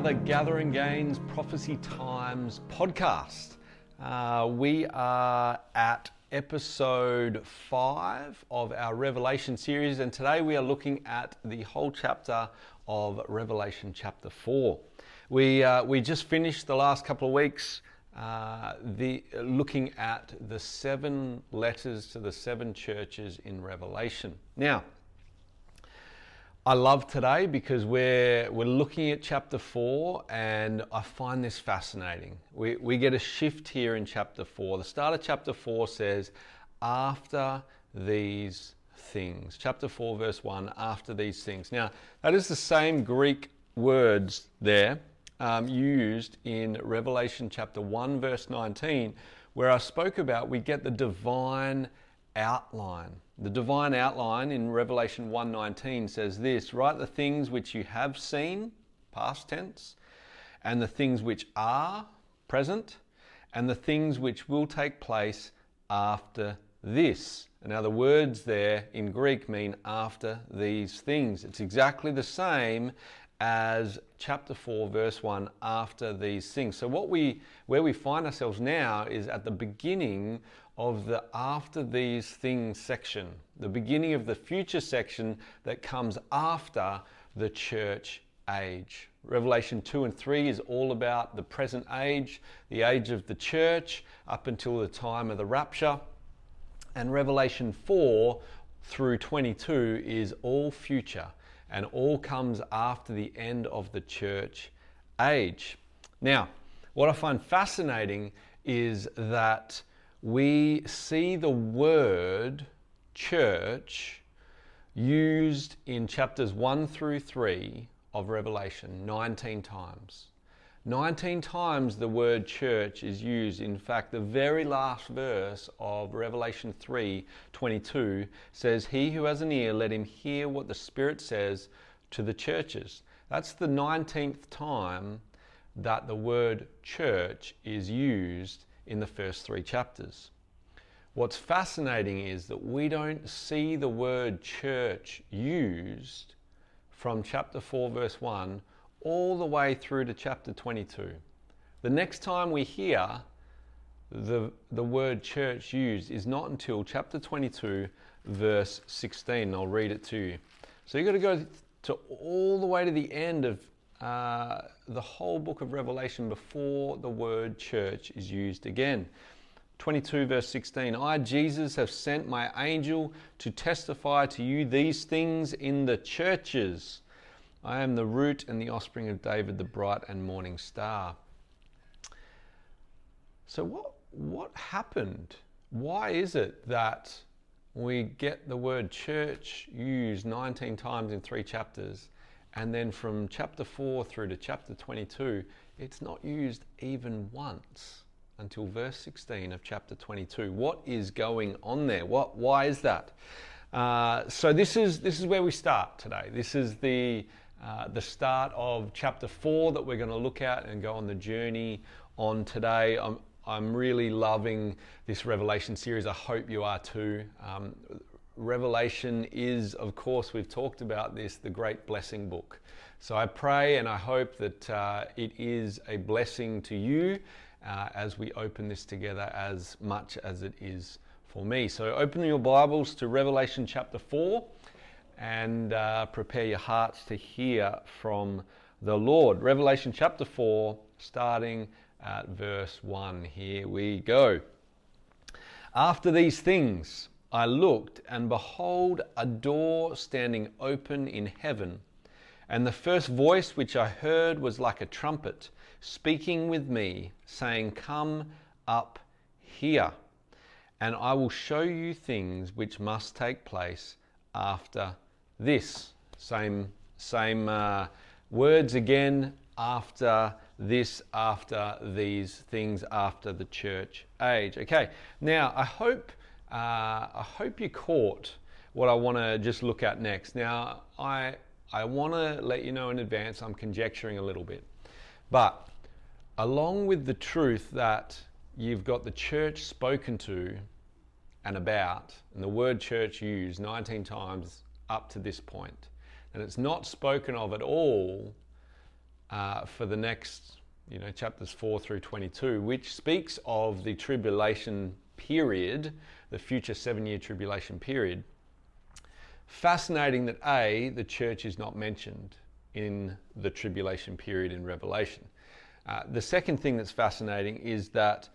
another Gathering Gains Prophecy Times podcast. Uh, we are at episode five of our Revelation series, and today we are looking at the whole chapter of Revelation, chapter four. We uh, we just finished the last couple of weeks. Uh, the looking at the seven letters to the seven churches in Revelation. Now, I love today because we're, we're looking at chapter 4 and I find this fascinating. We, we get a shift here in chapter 4. The start of chapter 4 says, after these things. Chapter 4, verse 1, after these things. Now, that is the same Greek words there um, used in Revelation chapter 1, verse 19, where I spoke about we get the divine outline. The divine outline in Revelation 1:19 says this, write the things which you have seen, past tense, and the things which are, present, and the things which will take place after this. Now, the words there in Greek mean after these things. It's exactly the same as chapter 4 verse 1 after these things so what we where we find ourselves now is at the beginning of the after these things section the beginning of the future section that comes after the church age revelation 2 and 3 is all about the present age the age of the church up until the time of the rapture and revelation 4 through 22 is all future and all comes after the end of the church age. Now, what I find fascinating is that we see the word church used in chapters 1 through 3 of Revelation 19 times. 19 times the word church is used. In fact, the very last verse of Revelation 3 22 says, He who has an ear, let him hear what the Spirit says to the churches. That's the 19th time that the word church is used in the first three chapters. What's fascinating is that we don't see the word church used from chapter 4, verse 1 all the way through to chapter 22. The next time we hear the, the word church used is not until chapter 22, verse 16. I'll read it to you. So you've got to go to all the way to the end of uh, the whole book of Revelation before the word church is used again. 22, verse 16 I, Jesus, have sent my angel to testify to you these things in the churches. I am the root and the offspring of David, the bright and morning star. So, what, what happened? Why is it that we get the word church used 19 times in three chapters, and then from chapter 4 through to chapter 22, it's not used even once until verse 16 of chapter 22? What is going on there? What, why is that? Uh, so, this is, this is where we start today. This is the uh, the start of chapter four that we're going to look at and go on the journey on today. I'm, I'm really loving this Revelation series. I hope you are too. Um, Revelation is, of course, we've talked about this, the great blessing book. So I pray and I hope that uh, it is a blessing to you uh, as we open this together as much as it is for me. So open your Bibles to Revelation chapter 4 and uh, prepare your hearts to hear from the Lord. Revelation chapter 4, starting at verse 1. Here we go. After these things, I looked, and behold, a door standing open in heaven. And the first voice which I heard was like a trumpet, speaking with me, saying, Come up here, and I will show you things which must take place after this. Same, same uh, words again after this, after these things, after the church age. Okay, now I hope, uh, I hope you caught what I want to just look at next. Now, I, I want to let you know in advance, I'm conjecturing a little bit. But along with the truth that you've got the church spoken to and about, and the word church used 19 times up to this. And it's not spoken of at all uh, for the next, you know, chapters 4 through 22, which speaks of the tribulation period, the future seven year tribulation period. Fascinating that A, the church is not mentioned in the tribulation period in Revelation. Uh, the second thing that's fascinating is that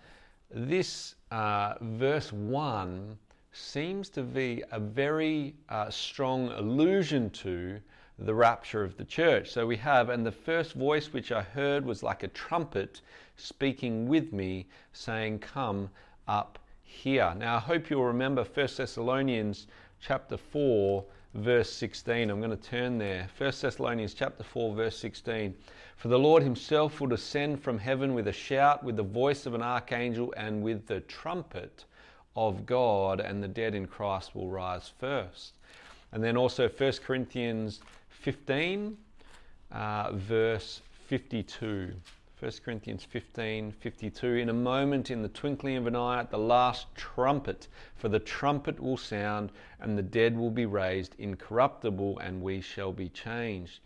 this uh, verse 1 seems to be a very uh, strong allusion to the rapture of the church. So we have, and the first voice which I heard was like a trumpet speaking with me, saying, Come up here. Now I hope you'll remember 1 Thessalonians chapter 4 verse 16. I'm going to turn there. 1 Thessalonians chapter 4 verse 16. For the Lord himself will descend from heaven with a shout, with the voice of an archangel, and with the trumpet of God, and the dead in Christ will rise first. And then also 1 Corinthians 15, uh, verse 52. 1 Corinthians 15, 52. In a moment, in the twinkling of an eye, at the last trumpet, for the trumpet will sound, and the dead will be raised incorruptible, and we shall be changed.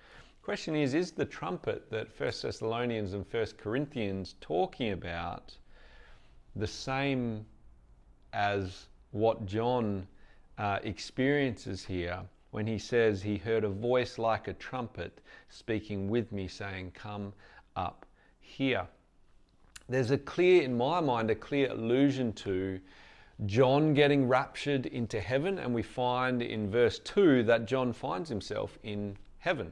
Question is, is the trumpet that 1 Thessalonians and 1 Corinthians talking about the same as what John uh, experiences here when he says he heard a voice like a trumpet speaking with me saying, Come up here. There's a clear, in my mind, a clear allusion to John getting raptured into heaven, and we find in verse 2 that John finds himself in heaven.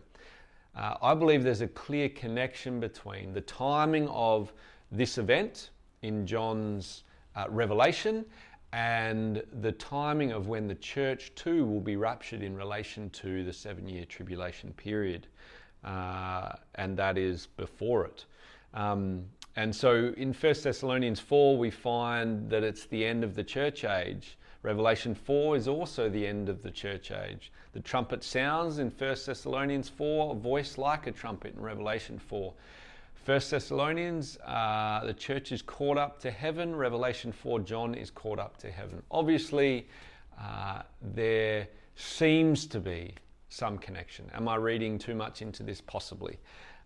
Uh, I believe there's a clear connection between the timing of this event in John's uh, revelation and the timing of when the church too will be raptured in relation to the seven year tribulation period. Uh, and that is before it. Um, and so in 1 Thessalonians 4, we find that it's the end of the church age. Revelation 4 is also the end of the church age. The trumpet sounds in 1 Thessalonians 4, a voice like a trumpet in Revelation 4. 1 Thessalonians, uh, the church is caught up to heaven. Revelation 4, John is caught up to heaven. Obviously, uh, there seems to be some connection. Am I reading too much into this? Possibly.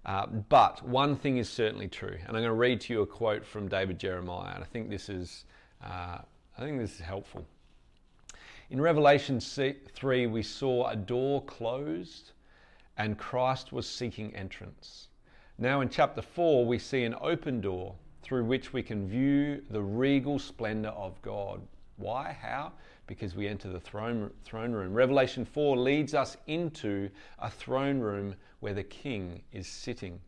Uh, but one thing is certainly true, and I'm going to read to you a quote from David Jeremiah, and I think this is, uh, I think this is helpful. In Revelation 3, we saw a door closed, and Christ was seeking entrance. Now, in chapter 4, we see an open door through which we can view the regal splendor of God. Why? How? Because we enter the throne, throne room. Revelation 4 leads us into a throne room where the king is sitting.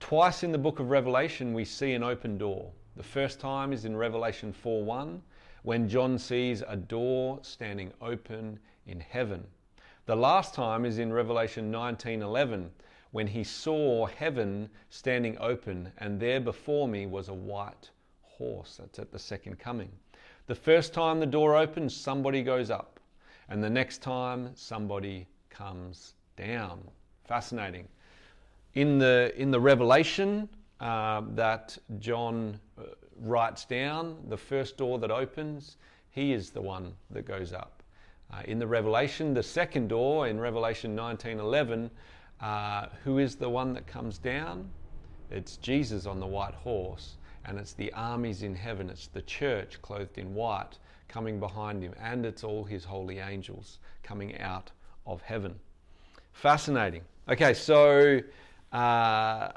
Twice in the book of Revelation, we see an open door. The first time is in Revelation 4:1, when John sees a door standing open in heaven. The last time is in Revelation 19:11, when he saw heaven standing open, and there before me was a white horse. That's at the second coming. The first time the door opens, somebody goes up, and the next time, somebody comes down. Fascinating. In the, in the Revelation uh, that John uh, writes down, the first door that opens, he is the one that goes up. Uh, in the Revelation, the second door in Revelation 19:11, uh, who is the one that comes down? It's Jesus on the white horse, and it's the armies in heaven. It's the church clothed in white coming behind him, and it's all his holy angels coming out of heaven. Fascinating. Okay, so uh,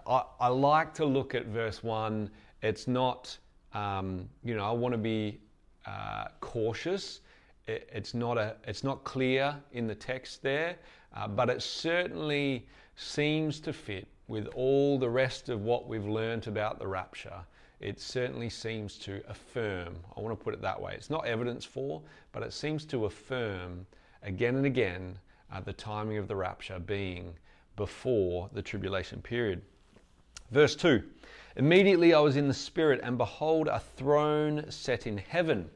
I, I, like to look at verse 1. It's not, um, you know, I want to be uh, cautious. It, it's, not a, it's not clear in the text there, uh, but it certainly seems to fit with all the rest of what we've learned about the rapture. It certainly seems to affirm, I want to put it that way. It's not evidence for, but it seems to affirm again and again uh, the timing of the rapture being before the tribulation period. Verse 2 Immediately I was in the Spirit, and behold, a throne set in heaven,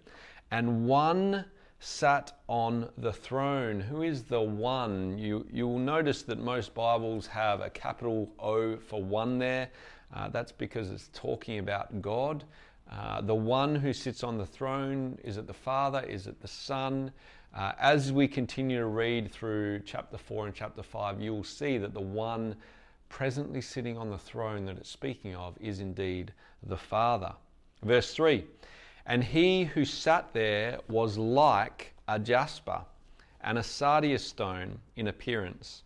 and one sat on the throne. Who is the one? You, you will notice that most Bibles have a capital O for one there. Uh, that's because it's talking about God. Uh, the one who sits on the throne, is it the Father? Is it the Son? Uh, as we continue to read through chapter 4 and chapter 5, you'll see that the one presently sitting on the throne that it's speaking of is indeed the Father. Verse 3 And he who sat there was like a jasper and a sardius stone in appearance.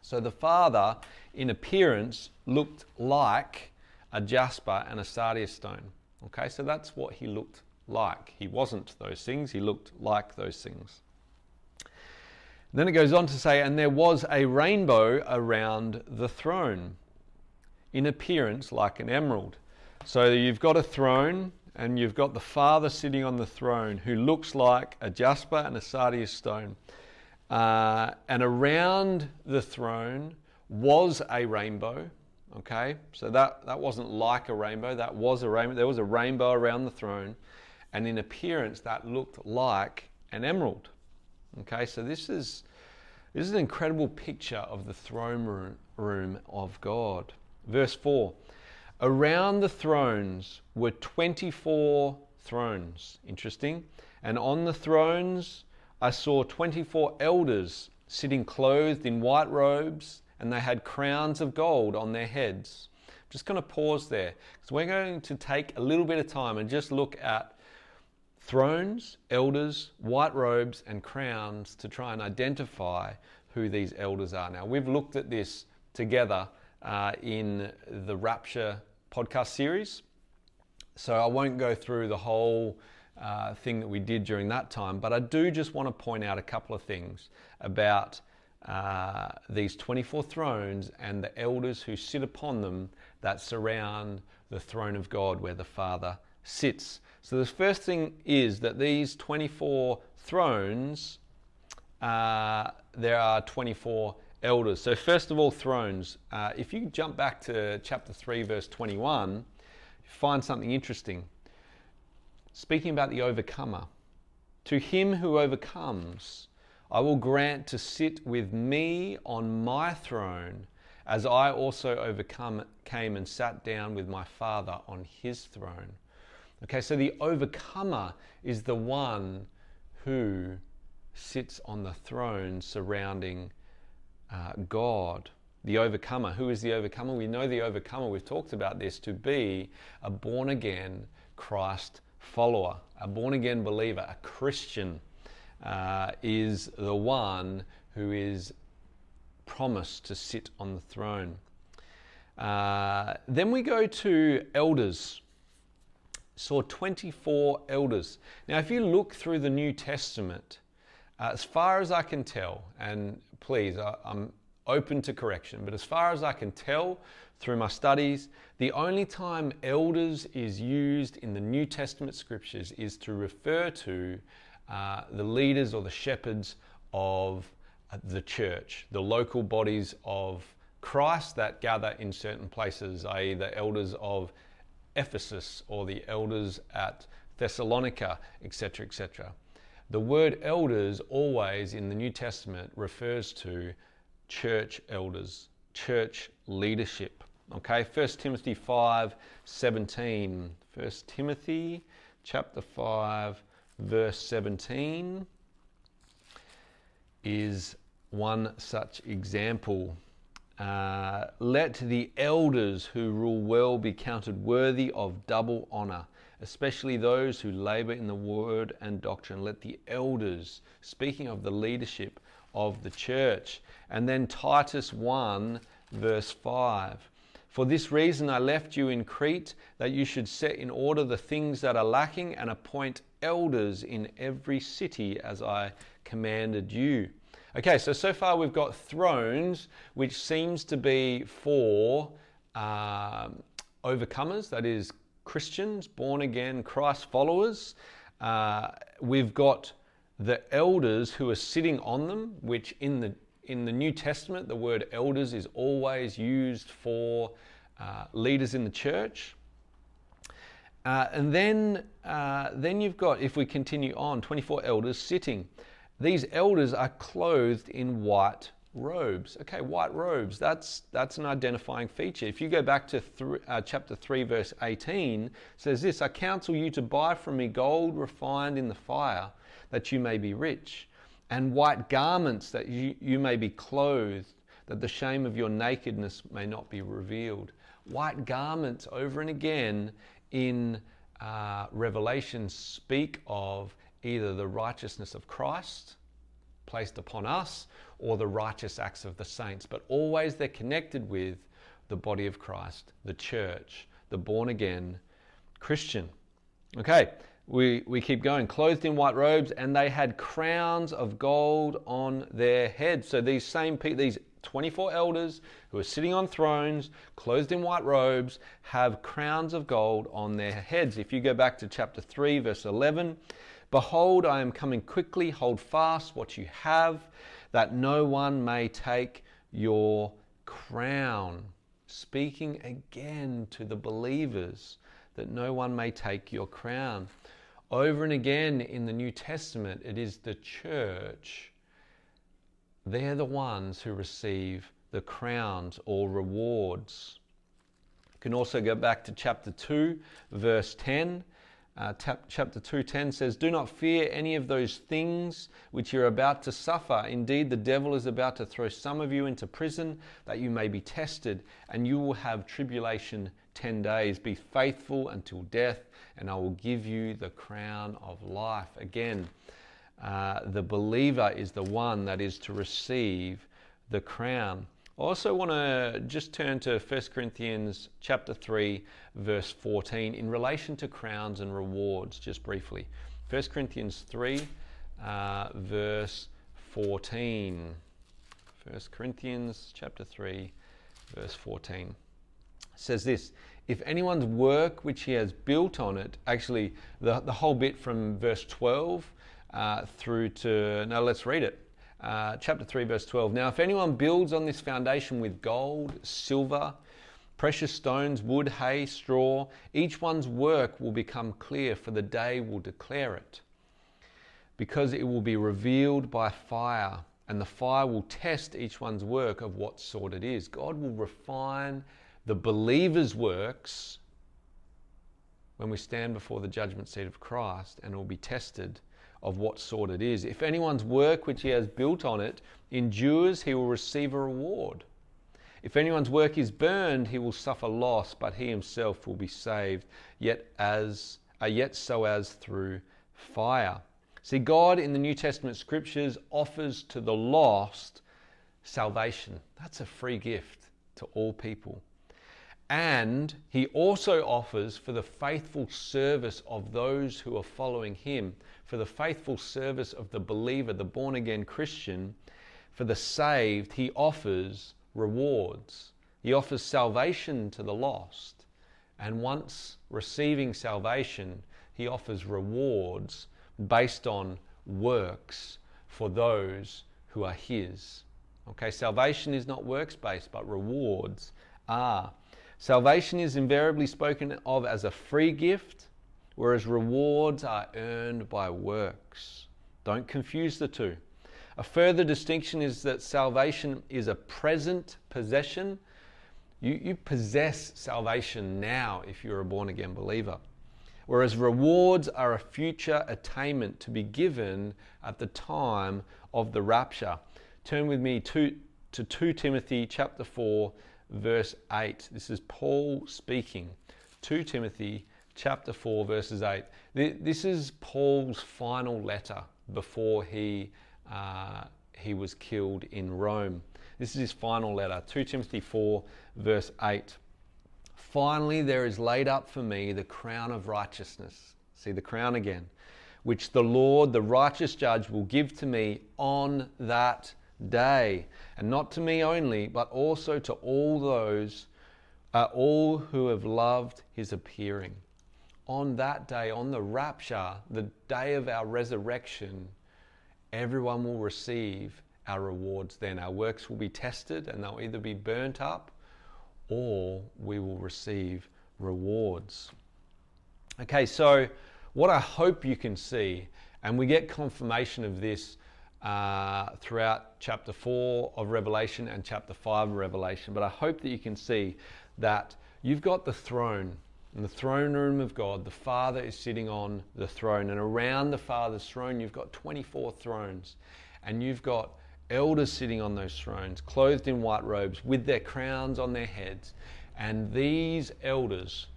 So the Father, in appearance, looked like a jasper and a sardius stone. Okay, so that's what he looked like. He wasn't those things, he looked like those things. Then it goes on to say, and there was a rainbow around the throne, in appearance like an emerald. So you've got a throne, and you've got the Father sitting on the throne who looks like a jasper and a sardius stone. Uh, and around the throne was a rainbow. Okay, so that, that wasn't like a rainbow, that was a rainbow. There was a rainbow around the throne, and in appearance, that looked like an emerald. Okay, so this is this is an incredible picture of the throne room of God. Verse 4 Around the thrones were 24 thrones. Interesting. And on the thrones I saw 24 elders sitting clothed in white robes, and they had crowns of gold on their heads. I'm just going to pause there because we're going to take a little bit of time and just look at thrones, elders, white robes, and crowns to try and identify who these elders are. Now, we've looked at this together uh, in the Rapture podcast series, so I won't go through the whole uh, thing that we did during that time, but I do just want to point out a couple of things about uh, these 24 thrones and the elders who sit upon them that surround the throne of God where the Father sits. So, the first thing is that these 24 thrones, uh, there are 24 elders. So, first of all, thrones. Uh, if you jump back to chapter 3, verse 21, you find something interesting. Speaking about the overcomer. To him who overcomes, I will grant to sit with me on my throne, as I also overcome came and sat down with my Father on his throne. Okay, so the overcomer is the one who sits on the throne surrounding uh, God. The overcomer. Who is the overcomer? We know the overcomer, we've talked about this, to be a born again Christ follower, a born again believer, a Christian, uh, is the one who is promised to sit on the throne. Uh, then we go to elders saw 24 elders. Now, if you look through the New Testament, uh, as far as I can tell, and please, I, I'm open to correction, but as far as I can tell through my studies, the only time elders is used in the New Testament scriptures is to refer to uh, the leaders or the shepherds of uh, the church, the local bodies of Christ that gather in certain places, i.e., the elders of Ephesus or the elders at Thessalonica, etc., etc. The word elders always in the New Testament refers to church elders, church leadership. Okay, 1 Timothy 5 17. 1 Timothy chapter 5, verse 17 is one such example. Uh, let the elders who rule well be counted worthy of double honor, especially those who labor in the word and doctrine. Let the elders, speaking of the leadership of the church. And then Titus 1, verse 5. For this reason I left you in Crete, that you should set in order the things that are lacking and appoint elders in every city as I commanded you. Okay, so so far we've got thrones, which seems to be for um, overcomers, that is, Christians, born again, Christ followers. Uh, we've got the elders who are sitting on them, which in the in the New Testament, the word elders is always used for uh, leaders in the church. Uh, and then, uh, then you've got, if we continue on, 24 elders sitting. These elders are clothed in white robes. Okay, white robes, that's, that's an identifying feature. If you go back to uh, chapter 3, verse 18, says this I counsel you to buy from me gold refined in the fire, that you may be rich, and white garments, that you, you may be clothed, that the shame of your nakedness may not be revealed. White garments, over and again in uh, Revelation, speak of either the righteousness of Christ placed upon us or the righteous acts of the saints, but always they're connected with the body of Christ, the church, the born again Christian. Okay, we, we keep going. Clothed in white robes, and they had crowns of gold on their heads. So these same people, these 24 elders who are sitting on thrones, clothed in white robes, have crowns of gold on their heads. If you go back to chapter 3, verse 11, Behold, I am coming quickly, hold fast what you have, that no one may take your crown. Speaking again to the believers, that no one may take your crown. Over and again in the New Testament, it is the church. They're the ones who receive the crowns or rewards. You can also go back to chapter 2, verse 10. Uh, chapter 2:10 says, "Do not fear any of those things which you're about to suffer. Indeed, the devil is about to throw some of you into prison that you may be tested, and you will have tribulation 10 days. Be faithful until death, and I will give you the crown of life. Again, uh, the believer is the one that is to receive the crown. I also want to just turn to 1 Corinthians chapter 3 verse 14 in relation to crowns and rewards just briefly. 1 Corinthians 3 uh, verse 14. 1 Corinthians chapter 3 verse 14 says this if anyone's work which he has built on it, actually, the, the whole bit from verse 12 uh, through to, now let's read it. Uh, chapter 3, verse 12. Now, if anyone builds on this foundation with gold, silver, precious stones, wood, hay, straw, each one's work will become clear, for the day will declare it. Because it will be revealed by fire, and the fire will test each one's work of what sort it is. God will refine the believer's works when we stand before the judgment seat of Christ and will be tested of what sort it is. If anyone's work which he has built on it endures, he will receive a reward. If anyone's work is burned, he will suffer loss, but he himself will be saved, yet as uh, yet so as through fire. See, God in the New Testament scriptures offers to the lost salvation. That's a free gift to all people. And he also offers for the faithful service of those who are following him, for the faithful service of the believer, the born again Christian, for the saved, he offers rewards. He offers salvation to the lost. And once receiving salvation, he offers rewards based on works for those who are his. Okay, salvation is not works based, but rewards are. Salvation is invariably spoken of as a free gift, whereas rewards are earned by works. Don't confuse the two. A further distinction is that salvation is a present possession. You, you possess salvation now if you're a born again believer. Whereas rewards are a future attainment to be given at the time of the rapture. Turn with me to, to 2 Timothy chapter 4 verse 8. This is Paul speaking. 2 Timothy chapter 4 verses 8. This is Paul's final letter before he, uh, he was killed in Rome. This is his final letter, 2 Timothy 4 verse 8. Finally, there is laid up for me the crown of righteousness. See the crown again, which the Lord, the righteous judge, will give to me on that day, and not to me only, but also to all those, uh, all who have loved his appearing. On that day, on the rapture, the day of our resurrection, everyone will receive our rewards then. Our works will be tested and they'll either be burnt up or we will receive rewards. Okay, so what I hope you can see, and we get confirmation of this uh, throughout chapter 4 of Revelation and chapter 5 of Revelation. But I hope that you can see that you've got the throne. In the throne room of God, the Father is sitting on the throne, and around the Father's throne, you've got 24 thrones, and you've got elders sitting on those thrones, clothed in white robes, with their crowns on their heads. And these elders,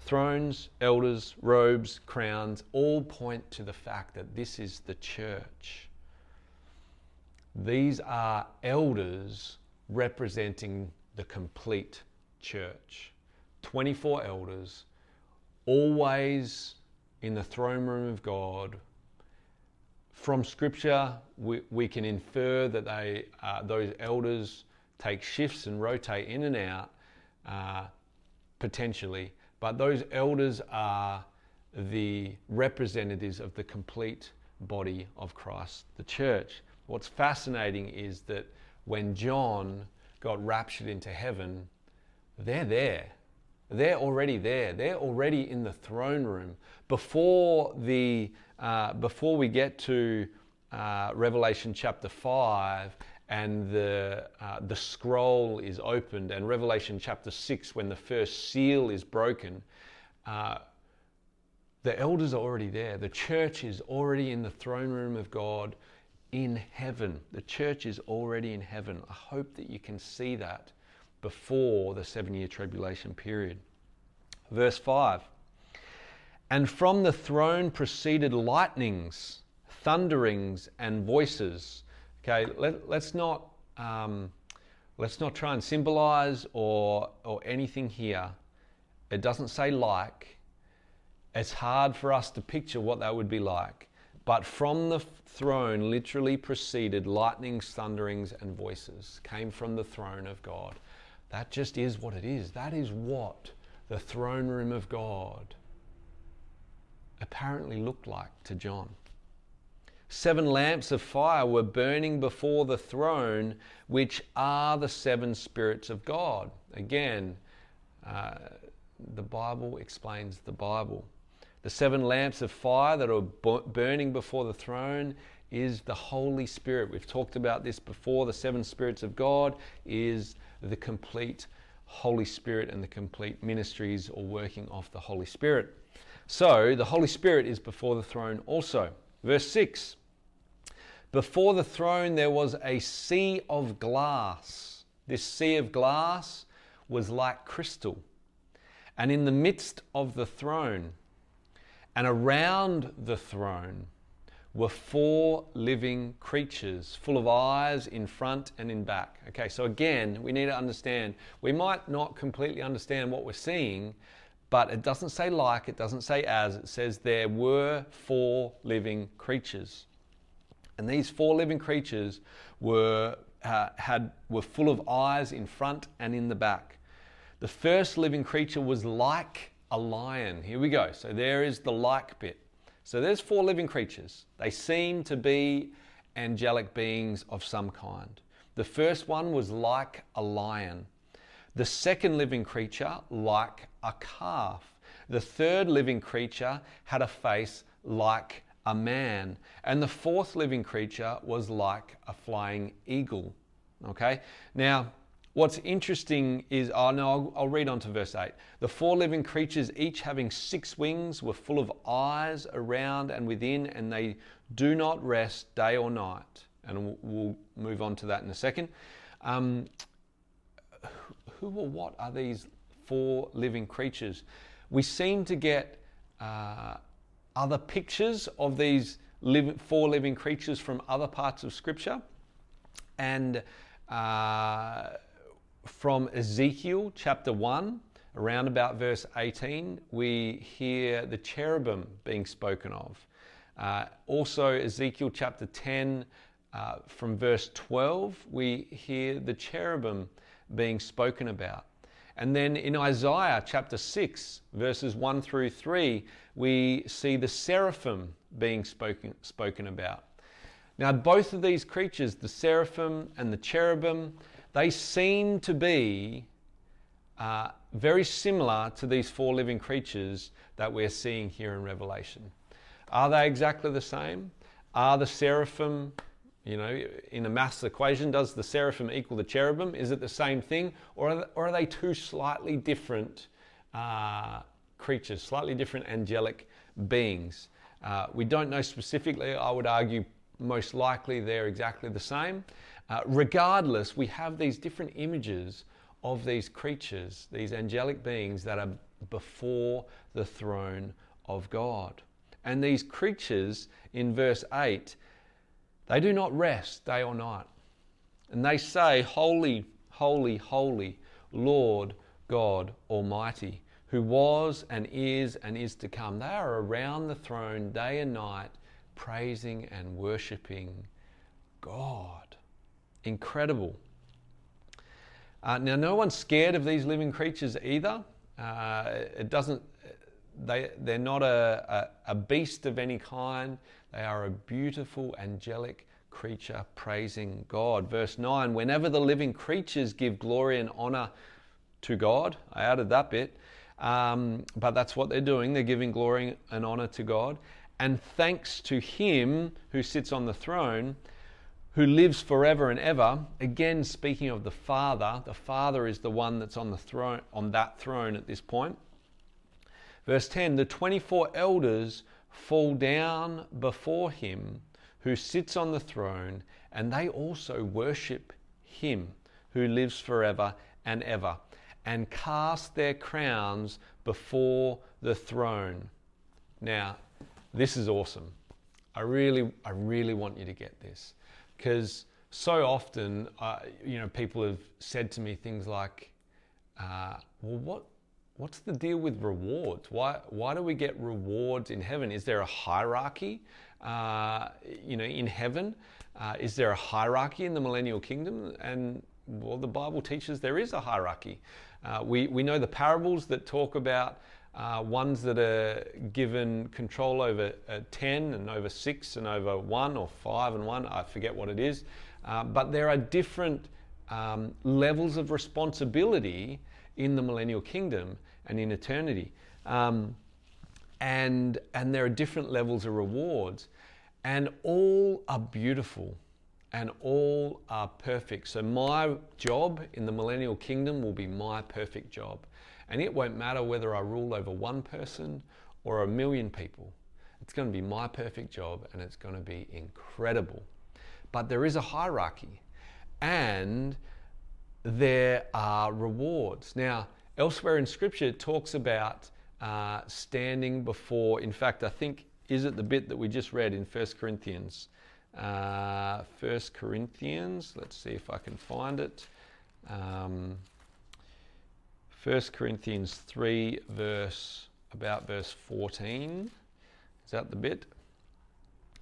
thrones, elders, robes, crowns, all point to the fact that this is the church. These are elders representing the complete church. 24 elders, always in the throne room of God. From Scripture, we, we can infer that they, uh, those elders take shifts and rotate in and out uh, potentially, but those elders are the representatives of the complete body of Christ, the church. What's fascinating is that when John got raptured into heaven, they're there. They're already there. They're already in the throne room. Before, the, uh, before we get to uh, Revelation chapter 5 and the, uh, the scroll is opened, and Revelation chapter 6, when the first seal is broken, uh, the elders are already there. The church is already in the throne room of God in heaven. The church is already in heaven. I hope that you can see that before the seven year tribulation period. Verse 5 And from the throne proceeded lightnings, thunderings, and voices. Okay, let, us not. Um, let's not try and symbolize or, or anything here. It doesn't say like. It's hard for us to picture what that would be like. But from the throne literally proceeded lightnings, thunderings, and voices, came from the throne of God. That just is what it is. That is what the throne room of God apparently looked like to John. Seven lamps of fire were burning before the throne, which are the seven spirits of God. Again, uh, the Bible explains the Bible. The seven lamps of fire that are burning before the throne is the Holy Spirit. We've talked about this before. The seven spirits of God is the complete Holy Spirit and the complete ministries or working of the Holy Spirit. So the Holy Spirit is before the throne also. Verse 6 Before the throne there was a sea of glass. This sea of glass was like crystal. And in the midst of the throne, and around the throne were four living creatures, full of eyes in front and in back. Okay, so again, we need to understand, we might not completely understand what we're seeing, but it doesn't say like, it doesn't say as, it says there were four living creatures. And these four living creatures were, uh, had, were full of eyes in front and in the back. The first living creature was like a lion. Here we go. So there is the like bit. So there's four living creatures. They seem to be angelic beings of some kind. The first one was like a lion. The second living creature, like a calf. The third living creature had a face like a man. And the fourth living creature was like a flying eagle. Okay? Now, What's interesting is, oh no, I'll, I'll, read on to verse 8. The four living creatures, each having six wings, were full of eyes around and within, and they do not rest day or night. And we'll, move on to that in a second. Um, who or what are these four living creatures? We seem to get uh, other pictures of these live, four living creatures from other parts of Scripture. And uh, from Ezekiel chapter 1, around about verse 18, we hear the cherubim being spoken of. Uh, also, Ezekiel chapter 10, uh, from verse 12, we hear the cherubim being spoken about. And then in Isaiah chapter 6, verses 1 through 3, we see the seraphim being spoken, spoken about. Now, both of these creatures, the seraphim and the cherubim, they seem to be uh, very similar to these four living creatures that we're seeing here in Revelation. Are they exactly the same? Are the seraphim, you know, in a maths equation, does the seraphim equal the cherubim? Is it the same thing? Or are they, or are they two slightly different uh, creatures, slightly different angelic beings? Uh, we don't know specifically. I would argue most likely they're exactly the same. Uh, regardless, we have these different images of these creatures, these angelic beings that are before the throne of God. And these creatures in verse 8, they do not rest day or night. And they say, Holy, holy, holy, Lord God Almighty, who was and is and is to come. They are around the throne day and night, praising and worshipping God. Incredible. Uh, now, no one's scared of these living creatures either. Uh, it doesn't. They they're not a, a, a beast of any kind. They are a beautiful angelic creature praising God. Verse 9 Whenever the living creatures give glory and honor to God, I added that bit, um, but that's what they're doing. They're giving glory and honor to God. And thanks to Him who sits on the throne, who lives forever and ever. Again, speaking of the Father, the Father is the one that's on the throne, on that throne at this point. Verse 10 The 24 elders fall down before Him who sits on the throne, and they also worship him who lives forever and ever, and cast their crowns before the throne. Now, this is awesome. I really, I really want you to get this because so often, uh, you know, people have said to me things like, uh, "Well, what, what's the deal with rewards? Why, why do we get rewards in heaven? Is there a hierarchy? uh, you know, in heaven? Uh, is there a hierarchy in the millennial kingdom? And well, the Bible teaches there is a hierarchy. Uh, we, we know the parables that talk about uh, ones that are given control over uh, 10 and over 6 and over 1 or 5 and 1, I forget what it is. Uh, but there are different um, levels of responsibility in the millennial kingdom and in eternity. Um, and, and there are different levels of rewards, and all are beautiful and all are perfect. So, my job in the millennial kingdom will be my perfect job. And it won't matter whether I rule over one person or a million people. It's going to be my perfect job and it's going to be incredible. But there is a hierarchy and there are rewards. Now, elsewhere in Scripture, it talks about uh, standing before, in fact, I think, is it the bit that we just read in 1 Corinthians? Uh, 1 Corinthians, let's see if I can find it. Um, 1 Corinthians 3, verse, about verse 14. Is that the bit?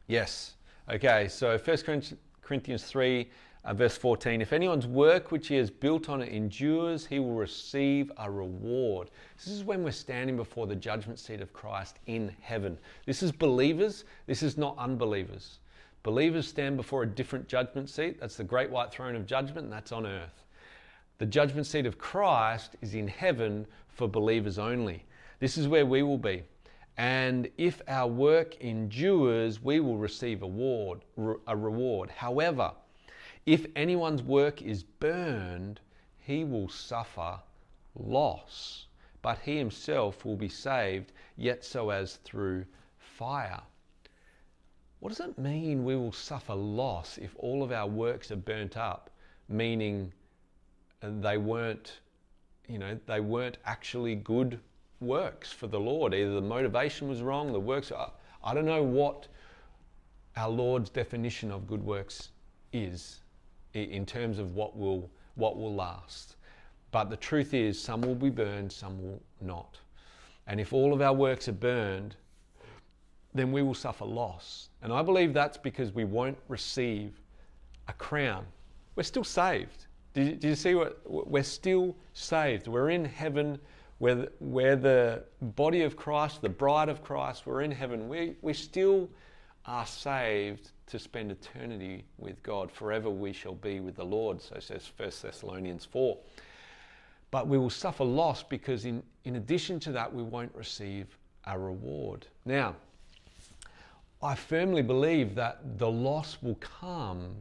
Yes. Okay, so 1 Corinthians 3, uh, verse 14 If anyone's work which he has built on it endures, he will receive a reward. This is when we're standing before the judgment seat of Christ in heaven. This is believers, this is not unbelievers. Believers stand before a different judgment seat. That's the great white throne of judgment, and that's on earth. The judgment seat of Christ is in heaven for believers only. This is where we will be. And if our work endures, we will receive a reward. A reward. However, if anyone's work is burned, he will suffer loss, but he himself will be saved, yet so as through fire. What does it mean we will suffer loss if all of our works are burnt up? Meaning they weren't, you know, they weren't actually good works for the Lord. Either the motivation was wrong, the works. I I don't know what our Lord's definition of good works is in terms of what will, what will last. But the truth is, some will be burned, some will not. And if all of our works are burned, then we will suffer loss. And I believe that's because we won't receive a crown. We're still saved. Did you, you see what? We're still saved. We're in heaven. We're, we're the body of Christ, the bride of Christ. We're in heaven. We, we still are saved to spend eternity with God. Forever we shall be with the Lord, so says 1 Thessalonians 4. But we will suffer loss because, in, in addition to that, we won't receive a reward. Now, I firmly believe that the loss will come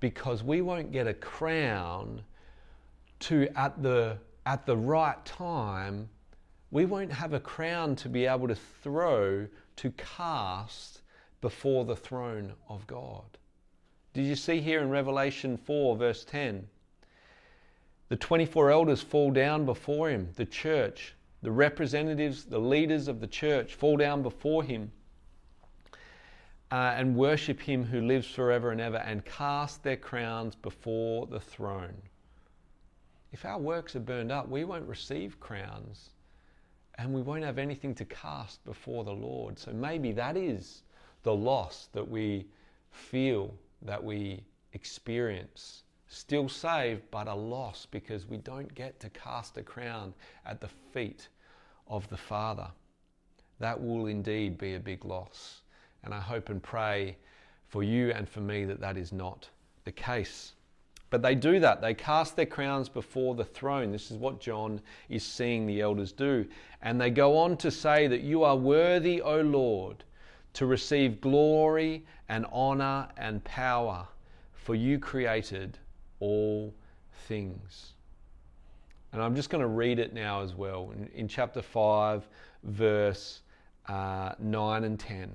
because we won't get a crown to, at the, at the right time, we won't have a crown to be able to throw, to cast before the throne of God. Did you see here in Revelation 4, verse 10? The 24 elders fall down before him, the church, the representatives, the leaders of the church fall down before him uh, and worship him who lives forever and ever and cast their crowns before the throne. If our works are burned up, we won't receive crowns and we won't have anything to cast before the Lord. So maybe that is the loss that we feel, that we experience. Still saved, but a loss because we don't get to cast a crown at the feet of the Father. That will indeed be a big loss. And I hope and pray for you and for me that that is not the case. But they do that. They cast their crowns before the throne. This is what John is seeing the elders do. And they go on to say that you are worthy, O Lord, to receive glory and honor and power, for you created all things. And I'm just going to read it now as well. In, in chapter 5, verse uh, 9 and 10,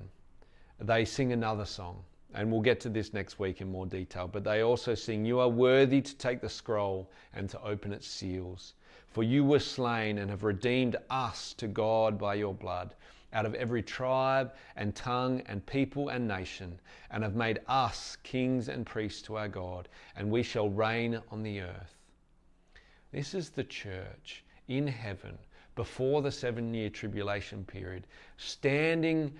they sing another song. And we'll get to this next week in more detail. But they also sing, You are worthy to take the scroll and to open its seals. For you were slain and have redeemed us to God by your blood out of every tribe and tongue and people and nation, and have made us kings and priests to our God, and we shall reign on the earth. This is the church in heaven before the seven year tribulation period, standing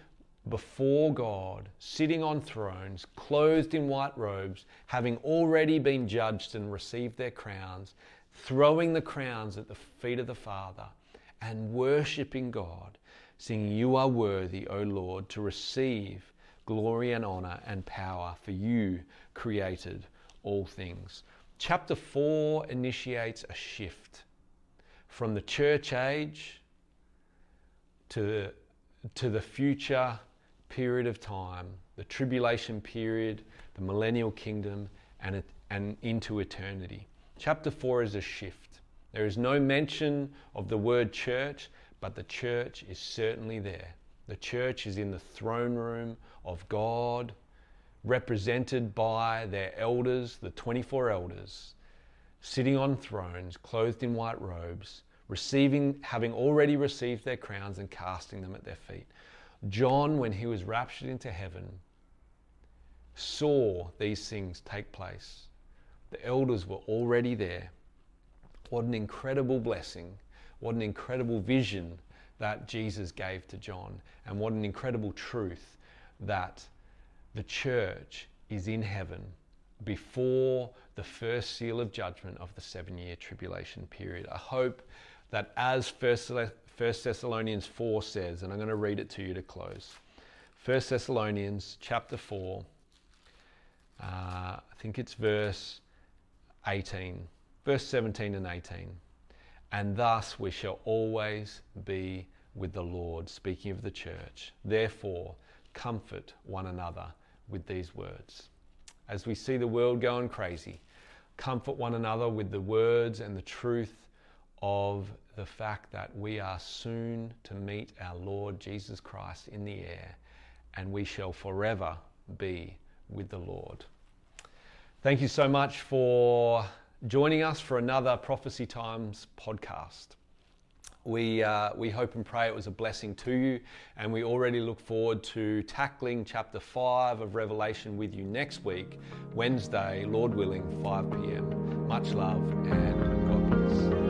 before God, sitting on thrones, clothed in white robes, having already been judged and received their crowns, throwing the crowns at the feet of the Father, and worshipping God, saying, You are worthy, O Lord, to receive glory and honor and power, for you created all things. Chapter 4 initiates a shift from the church age to, to the future period of time, the tribulation period, the millennial kingdom, and, it, and into eternity. Chapter 4 is a shift. There is no mention of the word church, but the church is certainly there. The church is in the throne room of God, represented by their elders, the 24 elders, sitting on thrones, clothed in white robes, receiving, having already received their crowns and casting them at their feet. John, when he was raptured into heaven, saw these things take place. The elders were already there. What an incredible blessing. What an incredible vision that Jesus gave to John. And what an incredible truth that the church is in heaven before the first seal of judgment of the seven year tribulation period. I hope that as First 1 Thessalonians 4 says, and I'm going to read it to you to close. 1 Thessalonians chapter 4, uh, I think it's verse 18, verse 17 and 18. And thus we shall always be with the Lord, speaking of the church. Therefore, comfort one another with these words. As we see the world going crazy, comfort one another with the words and the truth of the fact that we are soon to meet our Lord Jesus Christ in the air and we shall forever be with the Lord. Thank you so much for joining us for another Prophecy Times podcast. We, uh, we hope and pray it was a blessing to you, and we already look forward to tackling chapter 5 of Revelation with you next week, Wednesday, Lord willing, 5 p.m. Much love and God bless.